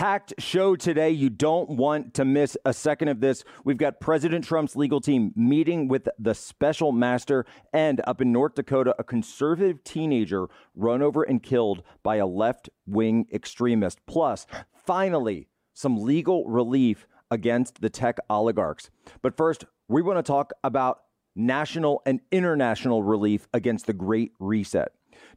packed show today. You don't want to miss a second of this. We've got President Trump's legal team meeting with the special master, and up in North Dakota, a conservative teenager run over and killed by a left wing extremist. Plus, finally, some legal relief against the tech oligarchs. But first, we want to talk about national and international relief against the Great Reset.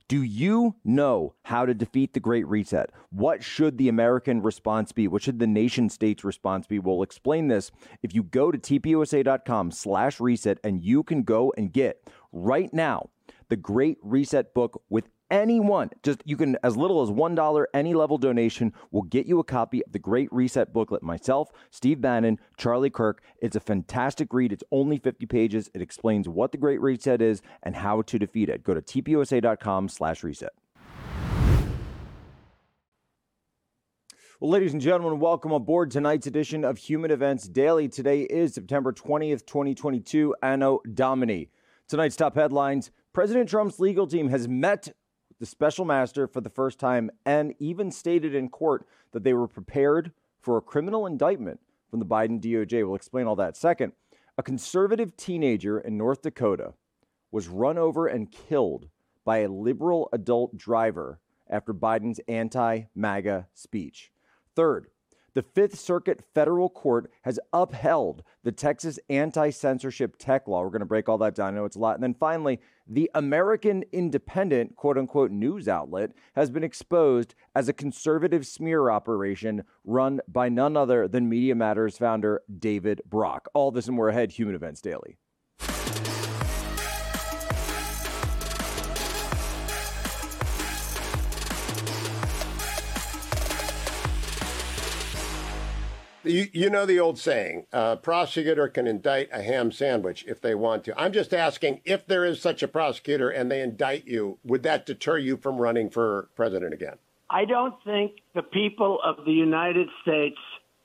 Do you know how to defeat the Great Reset? What should the American response be? What should the nation state's response be? We'll explain this if you go to tpusa.com slash reset and you can go and get right now the Great Reset book with anyone, just you can, as little as $1, any level donation will get you a copy of the Great Reset booklet. Myself, Steve Bannon, Charlie Kirk. It's a fantastic read. It's only 50 pages. It explains what the Great Reset is and how to defeat it. Go to tpusa.com slash reset. Well, ladies and gentlemen, welcome aboard tonight's edition of Human Events Daily. Today is September 20th, 2022, Anno Domini. Tonight's top headlines President Trump's legal team has met the special master for the first time and even stated in court that they were prepared for a criminal indictment from the Biden DOJ. We'll explain all that second. A conservative teenager in North Dakota was run over and killed by a liberal adult driver after Biden's anti MAGA speech. Third, the Fifth Circuit federal court has upheld the Texas anti censorship tech law. We're going to break all that down. I know it's a lot. And then finally, the American Independent, quote unquote, news outlet has been exposed as a conservative smear operation run by none other than Media Matters founder David Brock. All this and more ahead, Human Events Daily. You, you know the old saying, a prosecutor can indict a ham sandwich if they want to. I'm just asking if there is such a prosecutor and they indict you, would that deter you from running for president again? I don't think the people of the United States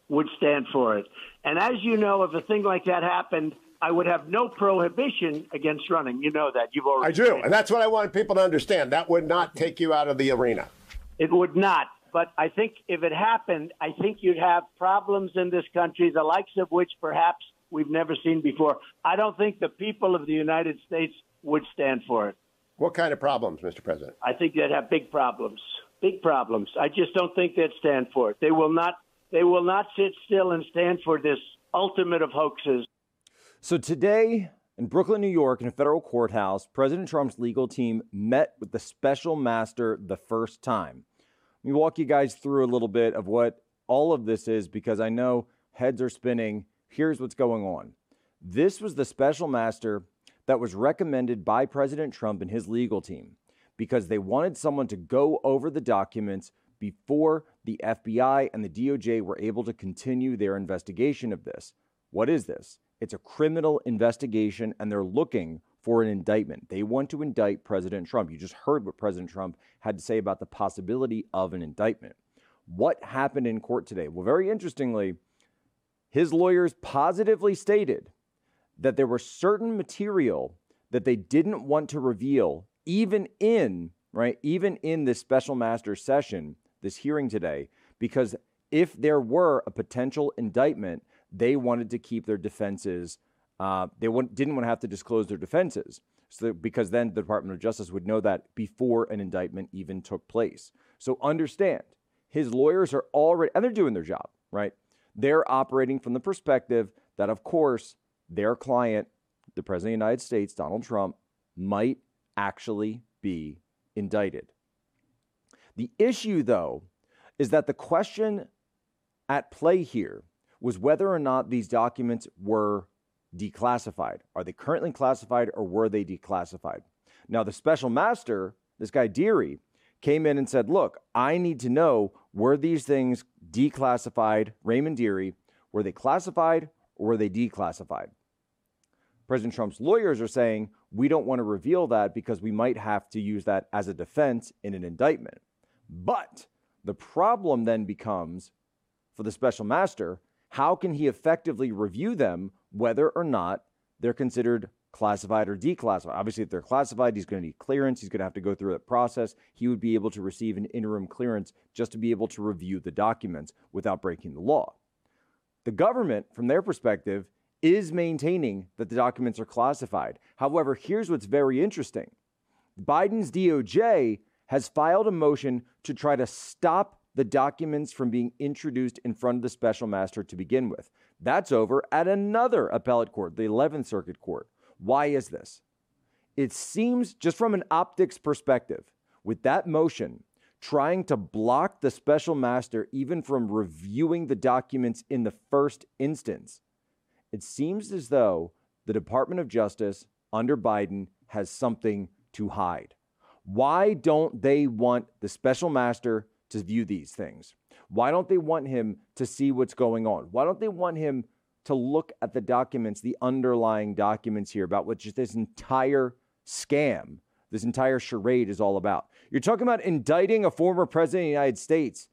would stand for it. And as you know, if a thing like that happened, I would have no prohibition against running. You know that. You've already. I do. And that's what I want people to understand. That would not take you out of the arena. It would not. But I think if it happened, I think you'd have problems in this country, the likes of which perhaps we've never seen before. I don't think the people of the United States would stand for it. What kind of problems, Mr. President? I think they'd have big problems. Big problems. I just don't think they'd stand for it. They will not they will not sit still and stand for this ultimate of hoaxes. So today in Brooklyn, New York, in a federal courthouse, President Trump's legal team met with the special master the first time. Me walk you guys through a little bit of what all of this is because I know heads are spinning. Here's what's going on. This was the special master that was recommended by President Trump and his legal team because they wanted someone to go over the documents before the FBI and the DOJ were able to continue their investigation of this. What is this? It's a criminal investigation, and they're looking for an indictment. They want to indict President Trump. You just heard what President Trump had to say about the possibility of an indictment. What happened in court today? Well, very interestingly, his lawyers positively stated that there were certain material that they didn't want to reveal even in, right, even in this special master session, this hearing today, because if there were a potential indictment, they wanted to keep their defenses uh, they didn't want to have to disclose their defenses. So because then the Department of Justice would know that before an indictment even took place. So understand, his lawyers are already, and they're doing their job, right? They're operating from the perspective that, of course, their client, the President of the United States, Donald Trump, might actually be indicted. The issue, though, is that the question at play here was whether or not these documents were declassified. Are they currently classified or were they declassified? Now, the special master, this guy Dearie, came in and said, Look, I need to know were these things declassified? Raymond Dearie, were they classified or were they declassified? President Trump's lawyers are saying, We don't want to reveal that because we might have to use that as a defense in an indictment. But the problem then becomes for the special master how can he effectively review them whether or not they're considered classified or declassified. Obviously, if they're classified, he's going to need clearance. He's going to have to go through that process. He would be able to receive an interim clearance just to be able to review the documents without breaking the law. The government, from their perspective, is maintaining that the documents are classified. However, here's what's very interesting Biden's DOJ has filed a motion to try to stop the documents from being introduced in front of the special master to begin with. That's over at another appellate court, the 11th Circuit Court. Why is this? It seems, just from an optics perspective, with that motion, trying to block the special master even from reviewing the documents in the first instance, it seems as though the Department of Justice under Biden has something to hide. Why don't they want the special master to view these things? Why don't they want him to see what's going on? Why don't they want him to look at the documents, the underlying documents here about what just this entire scam, this entire charade is all about? You're talking about indicting a former president of the United States.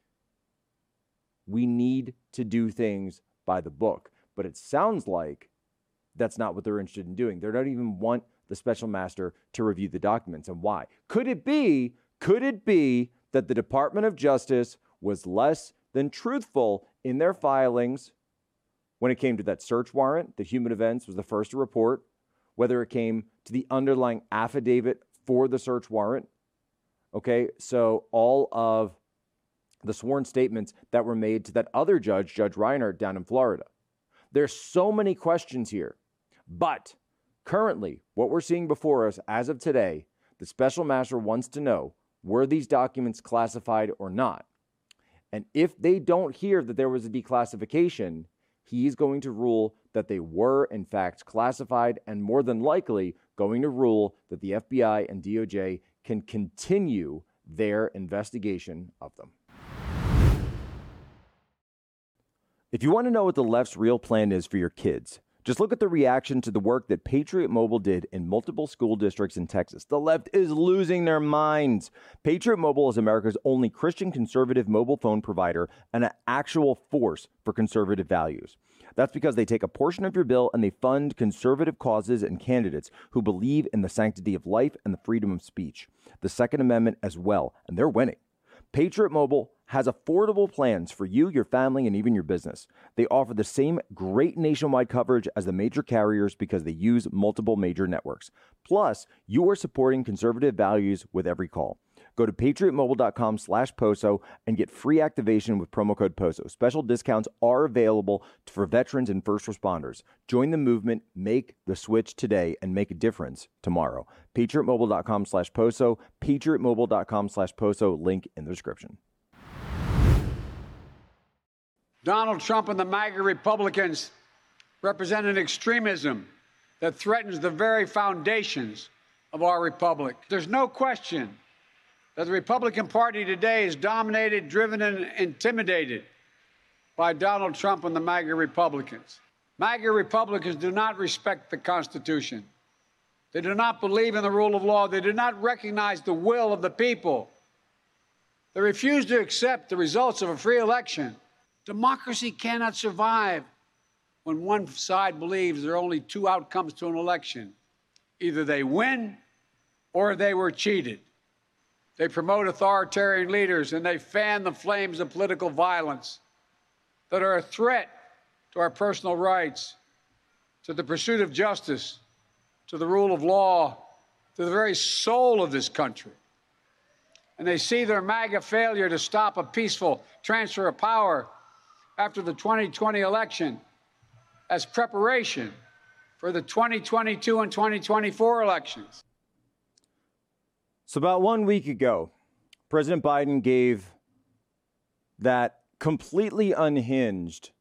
We need to do things by the book. But it sounds like that's not what they're interested in doing. They don't even want the special master to review the documents. And why? Could it be, could it be that the Department of Justice was less than truthful in their filings when it came to that search warrant that Human Events was the first to report, whether it came to the underlying affidavit for the search warrant? Okay, so all of the sworn statements that were made to that other judge, Judge Reinhart, down in Florida. There's so many questions here. But currently, what we're seeing before us as of today, the special master wants to know were these documents classified or not? And if they don't hear that there was a declassification, he's going to rule that they were, in fact, classified, and more than likely going to rule that the FBI and DOJ can continue their investigation of them. If you want to know what the left's real plan is for your kids, just look at the reaction to the work that Patriot Mobile did in multiple school districts in Texas. The left is losing their minds. Patriot Mobile is America's only Christian conservative mobile phone provider and an actual force for conservative values. That's because they take a portion of your bill and they fund conservative causes and candidates who believe in the sanctity of life and the freedom of speech, the Second Amendment as well, and they're winning. Patriot Mobile has affordable plans for you, your family, and even your business. They offer the same great nationwide coverage as the major carriers because they use multiple major networks. Plus, you are supporting conservative values with every call. Go to patriotmobile.com slash POSO and get free activation with promo code POSO. Special discounts are available for veterans and first responders. Join the movement, make the switch today, and make a difference tomorrow. patriotmobile.com slash POSO, patriotmobile.com slash POSO, link in the description. Donald Trump and the MAGA Republicans represent an extremism that threatens the very foundations of our republic. There's no question that the Republican Party today is dominated, driven, and intimidated by Donald Trump and the MAGA Republicans. MAGA Republicans do not respect the Constitution. They do not believe in the rule of law. They do not recognize the will of the people. They refuse to accept the results of a free election. Democracy cannot survive when one side believes there are only two outcomes to an election either they win or they were cheated. They promote authoritarian leaders and they fan the flames of political violence that are a threat to our personal rights, to the pursuit of justice, to the rule of law, to the very soul of this country. And they see their MAGA failure to stop a peaceful transfer of power after the 2020 election as preparation for the 2022 and 2024 elections. So, about one week ago, President Biden gave that completely unhinged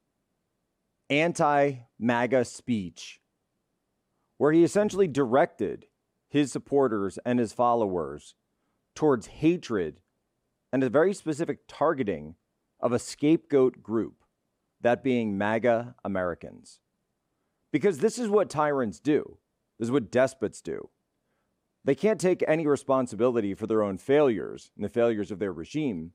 anti MAGA speech where he essentially directed his supporters and his followers towards hatred and a very specific targeting of a scapegoat group, that being MAGA Americans. Because this is what tyrants do, this is what despots do. They can't take any responsibility for their own failures and the failures of their regime.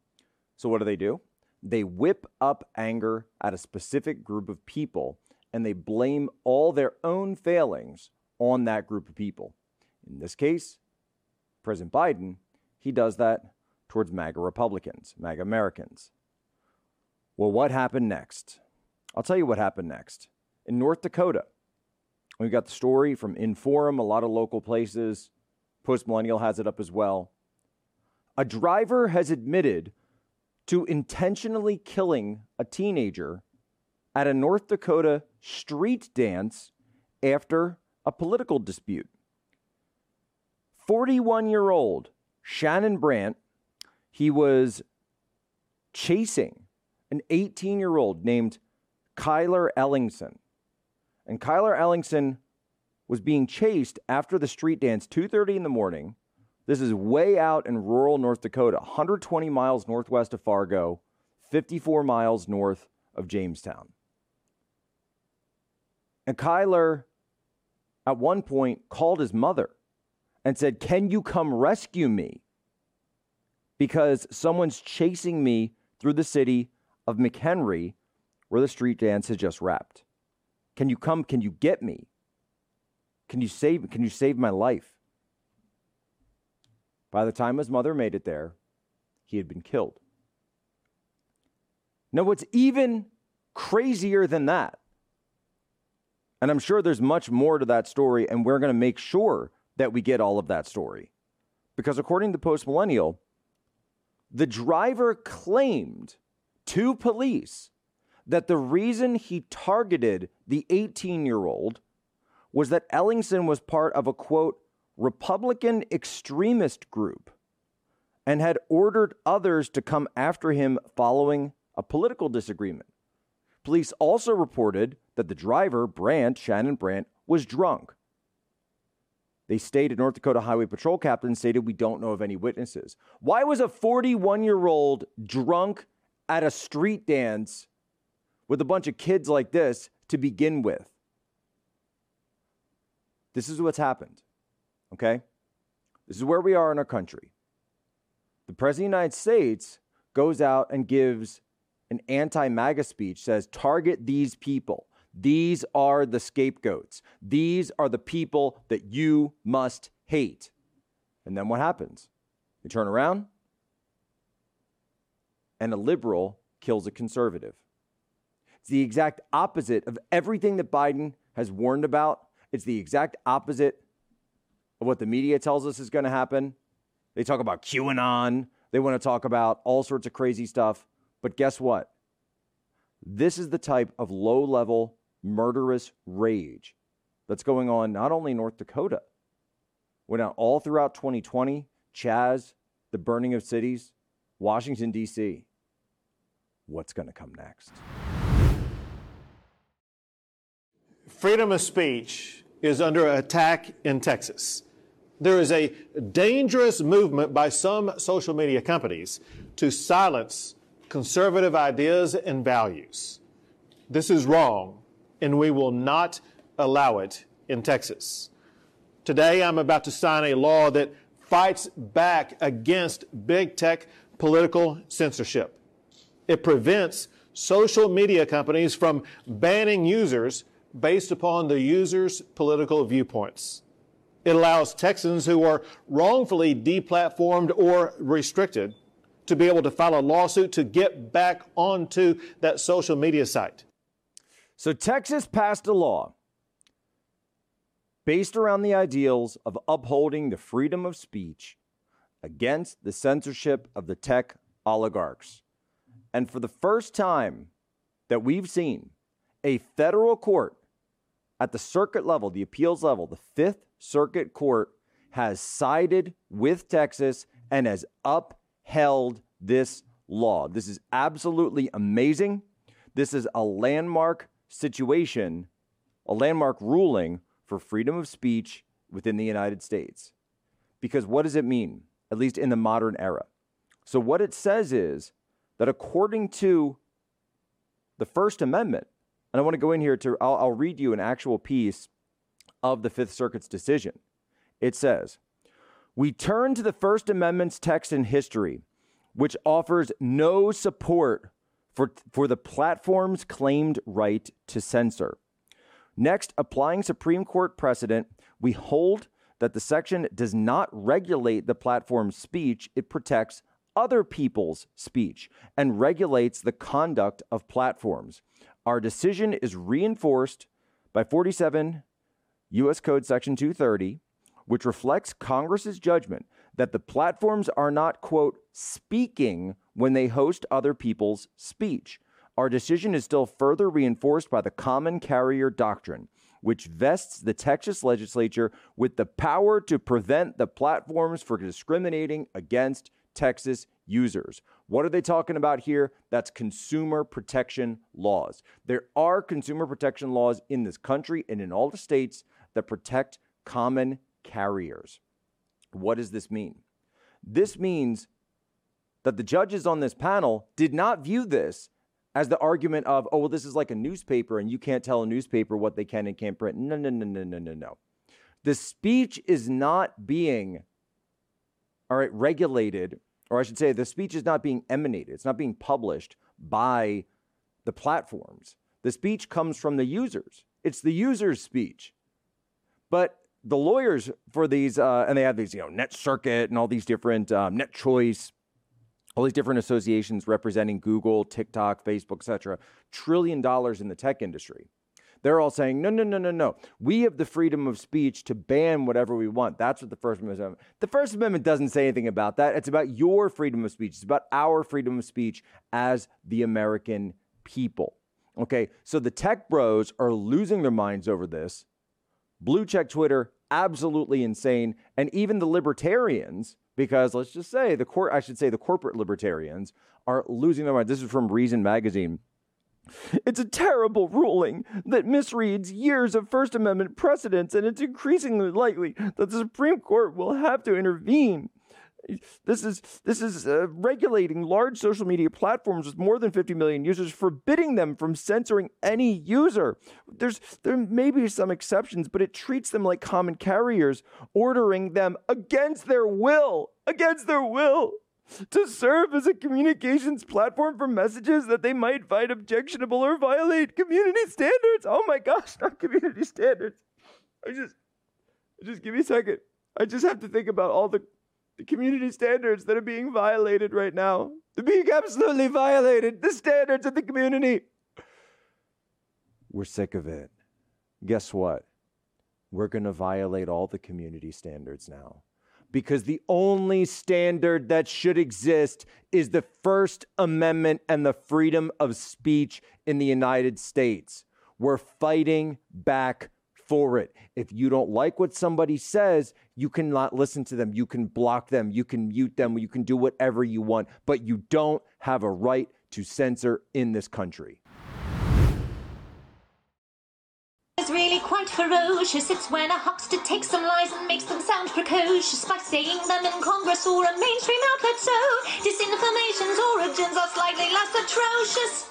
So, what do they do? They whip up anger at a specific group of people and they blame all their own failings on that group of people. In this case, President Biden, he does that towards MAGA Republicans, MAGA Americans. Well, what happened next? I'll tell you what happened next. In North Dakota, we've got the story from Inforum, a lot of local places. Post Millennial has it up as well. A driver has admitted to intentionally killing a teenager at a North Dakota street dance after a political dispute. 41 year old Shannon Brandt, he was chasing an 18 year old named Cayler Ellingson. And Cayler Ellingson was being chased after the street dance 2:30 in the morning this is way out in rural North Dakota, 120 miles northwest of Fargo, 54 miles north of Jamestown. And Cayler, at one point, called his mother and said, Can you come rescue me? Because someone's chasing me through the city of McHenry, where the street dance has just wrapped. Can you come? Can you get me? Can you save, can you save my life? By the time his mother made it there, he had been killed. Now, what's even crazier than that, and I'm sure there's much more to that story, and we're going to make sure that we get all of that story. Because according to Post Millennial, the driver claimed to police that the reason he targeted the 18 year old was that Ellingson was part of a quote, Republican extremist group and had ordered others to come after him following a political disagreement. Police also reported that the driver, Brandt, Shannon Brandt, was drunk. They stated North Dakota Highway Patrol captain stated, We don't know of any witnesses. Why was a 41 year old drunk at a street dance with a bunch of kids like this to begin with? This is what's happened. Okay? This is where we are in our country. The President of the United States goes out and gives an anti MAGA speech, says, target these people. These are the scapegoats. These are the people that you must hate. And then what happens? You turn around, and a liberal kills a conservative. It's the exact opposite of everything that Biden has warned about. It's the exact opposite of what the media tells us is going to happen. They talk about QAnon. They want to talk about all sorts of crazy stuff. But guess what? This is the type of low level murderous rage that's going on not only in North Dakota, went out all throughout 2020, Chaz, the burning of cities, Washington, D.C. What's going to come next? Freedom of speech is under attack in Texas there is a dangerous movement by some social media companies to silence conservative ideas and values. This is wrong, and we will not allow it in Texas. Today, I'm about to sign a law that fights back against big tech political censorship. It prevents social media companies from banning users based upon the user's political viewpoints. It allows Texans who are wrongfully deplatformed or restricted to be able to file a lawsuit to get back onto that social media site. So, Texas passed a law based around the ideals of upholding the freedom of speech against the censorship of the tech oligarchs. And for the first time that we've seen, a federal court at the circuit level, the appeals level, the Fifth Circuit Court has sided with Texas and has upheld this law. This is absolutely amazing. This is a landmark situation, a landmark ruling for freedom of speech within the United States. Because what does it mean, at least in the modern era? So, what it says is that according to the First Amendment, and I want to go in here to, I'll, I'll read you an actual piece of the Fifth Circuit's decision. It says, We turn to the First Amendment's text in history, which offers no support for, for the platform's claimed right to censor. Next, applying Supreme Court precedent, We hold that the section does not regulate the platform's speech, it protects other people's speech and regulates the conduct of platforms. Our decision is reinforced by 47 U.S. Code Section 230, which reflects Congress's judgment that the platforms are not, quote, speaking when they host other people's speech. Our decision is still further reinforced by the common carrier doctrine, which vests the Texas legislature with the power to prevent the platforms for discriminating against Texas users. What are they talking about here? That's consumer protection laws. There are consumer protection laws in this country and in all the states that protect common carriers. What does this mean? This means that the judges on this panel did not view this as the argument of, oh, well, this is like a newspaper and you can't tell a newspaper what they can and can't print. No, no, no, no, no, no, no. The speech is not being, all right, regulated, or I should say, the speech is not being emanated, it's not being published by the platforms. The speech comes from the users, it's the user's speech. But the lawyers for these, uh, and they have these, you know, Net Circuit and all these different um, Net Choice, all these different associations representing Google, TikTok, Facebook, etc. Trillion dollars in the tech industry. They're all saying, no, no, no, no, no. We have the freedom of speech to ban whatever we want. That's what the First Amendment. The First Amendment doesn't say anything about that. It's about your freedom of speech. It's about our freedom of speech as the American people. Okay, so the tech bros are losing their minds over this blue check Twitter, absolutely insane. And even the libertarians, because let's just say the court, I should say the corporate libertarians are losing their mind. This is from Reason Magazine. It's a terrible ruling that misreads years of First Amendment precedents, and it's increasingly likely that the Supreme Court will have to intervene. This is this is uh, regulating large social media platforms with more than 50 million users, forbidding them from censoring any user. There's there may be some exceptions, but it treats them like common carriers, ordering them against their will, against their will, to serve as a communications platform for messages that they might find objectionable or violate community standards. Oh my gosh, not community standards. I just just give me a second. I just have to think about all the the community standards that are being violated right now. They're being absolutely violated. The standards of the community. We're sick of it. Guess what? We're going to violate all the community standards now. Because the only standard that should exist is the First Amendment and the freedom of speech in the United States. We're fighting back for it. If you don't like what somebody says, you cannot listen to them. You can block them. You can mute them. You can do whatever you want, but you don't have a right to censor in this country. Quite ferocious. It's when a huckster takes some lies and makes them sound precocious by saying them in Congress or a mainstream outlet. So disinformation's origins are slightly less atrocious.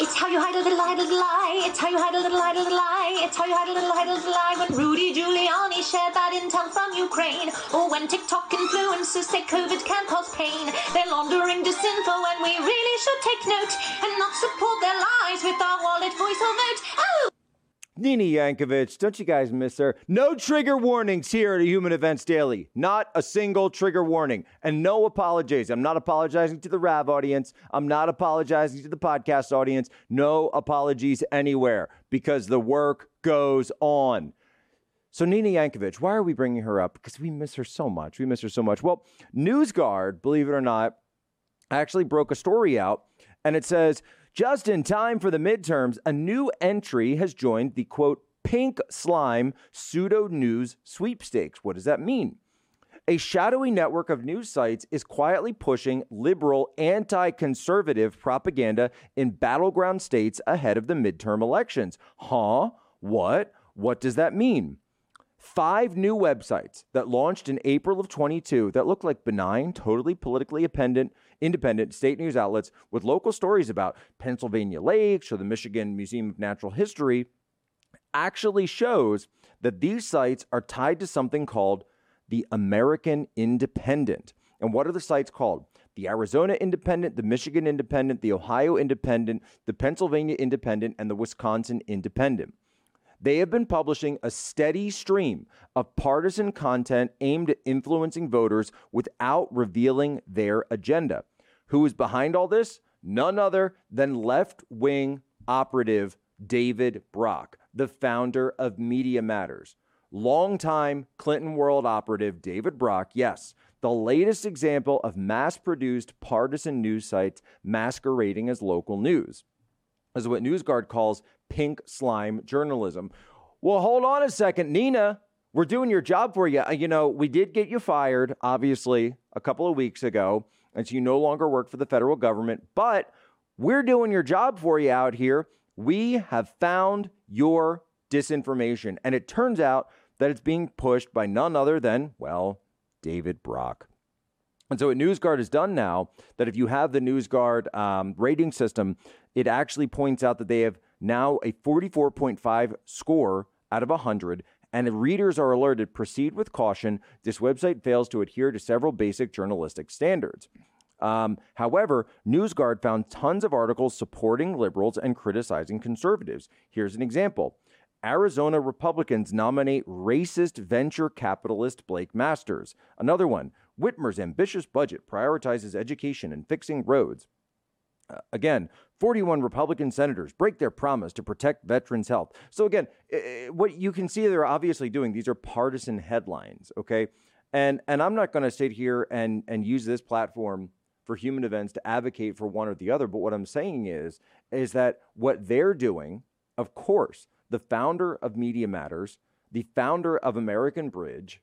It's how you hide a little, hide a little lie. It's how you hide a little, hide a little lie. It's how you hide a little, hide a little lie. When Rudy Giuliani shared that intel from Ukraine, or when TikTok influencers say COVID can cause pain, they're laundering disinfo, and we really should take note and not support their lies with our wallet, voice, or vote. Oh. Nina Jankowicz, don't you guys miss her? No trigger warnings here at Human Events Daily. Not a single trigger warning. And no apologies. I'm not apologizing to the RAV audience. I'm not apologizing to the podcast audience. No apologies anywhere because the work goes on. So, Nina Jankowicz, why are we bringing her up? Because we miss her so much. We miss her so much. Well, NewsGuard, believe it or not, actually broke a story out and it says just in time for the midterms, a new entry has joined the quote, pink slime pseudo news sweepstakes. What does that mean? A shadowy network of news sites is quietly pushing liberal, anti conservative propaganda in battleground states ahead of the midterm elections. Huh? What? What does that mean? Five new websites that launched in April of 22 that look like benign, totally politically independent, independent state news outlets with local stories about Pennsylvania lakes or the Michigan Museum of Natural History actually shows that these sites are tied to something called the American Independent. And what are the sites called? The Arizona Independent, the Michigan Independent, the Ohio Independent, the Pennsylvania Independent, and the Wisconsin Independent. They have been publishing a steady stream of partisan content aimed at influencing voters without revealing their agenda. Who is behind all this? None other than left wing operative David Brock, the founder of Media Matters. Longtime Clinton world operative David Brock, yes, the latest example of mass produced partisan news sites masquerading as local news. Is what NewsGuard calls pink slime journalism. Well, hold on a second, Nina. We're doing your job for you. Uh, you know, we did get you fired, obviously, a couple of weeks ago, and so you no longer work for the federal government, but we're doing your job for you out here. We have found your disinformation, and it turns out that it's being pushed by none other than, well, David Brock. And so, what NewsGuard has done now, that if you have the NewsGuard um, rating system, it actually points out that they have now a 44.5 score out of 100. And readers are alerted proceed with caution. This website fails to adhere to several basic journalistic standards. Um, however, NewsGuard found tons of articles supporting liberals and criticizing conservatives. Here's an example Arizona Republicans nominate racist venture capitalist Blake Masters. Another one Whitmer's ambitious budget prioritizes education and fixing roads. Uh, again, 41 Republican senators break their promise to protect veterans' health. So, again, what you can see they're obviously doing, these are partisan headlines, okay? And, and I'm not going to sit here and, and use this platform for human events to advocate for one or the other. But what I'm saying is, is that what they're doing, of course, the founder of Media Matters, the founder of American Bridge,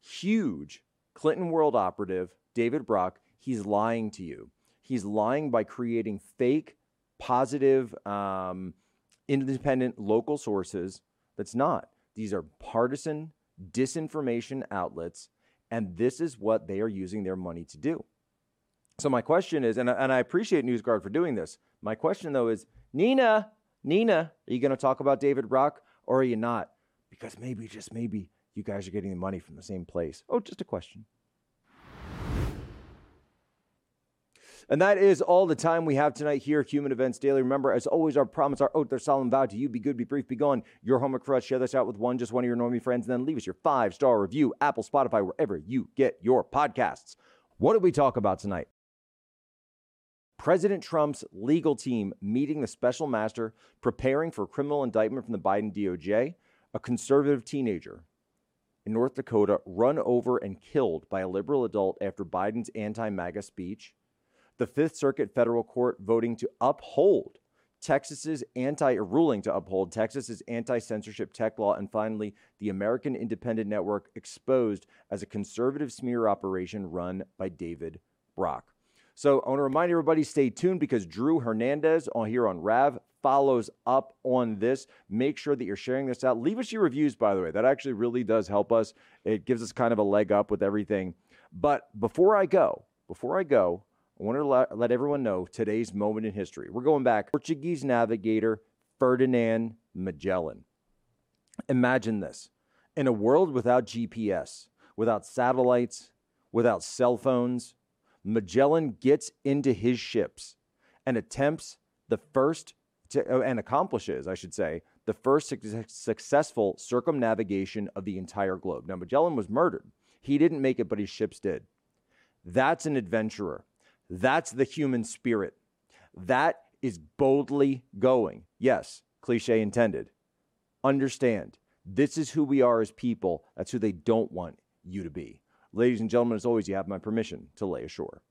huge Clinton world operative, David Brock, he's lying to you. He's lying by creating fake, positive, um, independent local sources. That's not. These are partisan disinformation outlets, and this is what they are using their money to do. So my question is, and and I appreciate NewsGuard for doing this. My question though is, Nina, Nina, are you going to talk about David Brock or are you not? Because maybe, just maybe, you guys are getting the money from the same place. Oh, just a question. And that is all the time we have tonight here, Human Events Daily. Remember, as always, our promise, our oath, our solemn vow to you be good, be brief, be gone. Your homework for us, share this out with one, just one of your normie friends, and then leave us your five star review, Apple, Spotify, wherever you get your podcasts. What did we talk about tonight? President Trump's legal team meeting the special master, preparing for criminal indictment from the Biden DOJ, a conservative teenager in North Dakota run over and killed by a liberal adult after Biden's anti MAGA speech, the Fifth Circuit federal court voting to uphold Texas's anti ruling to uphold Texas's anti censorship tech law, and finally, the American Independent Network exposed as a conservative smear operation run by David Brock. So I want to remind everybody stay tuned because Drew Hernandez on here on Rav follows up on this. Make sure that you're sharing this out. Leave us your reviews, by the way. That actually really does help us. It gives us kind of a leg up with everything. But before I go, before I go, I want to let, let everyone know today's moment in history. We're going back. Portuguese navigator Ferdinand Magellan. Imagine this in a world without GPS, without satellites, without cell phones, Magellan gets into his ships and attempts the first to, uh, and accomplishes, I should say, the first su- successful circumnavigation of the entire globe. Now, Magellan was murdered. He didn't make it, but his ships did. That's an adventurer. That's the human spirit. That is boldly going. Yes, cliche intended. Understand, this is who we are as people. That's who they don't want you to be. Ladies and gentlemen, as always, you have my permission to lay ashore.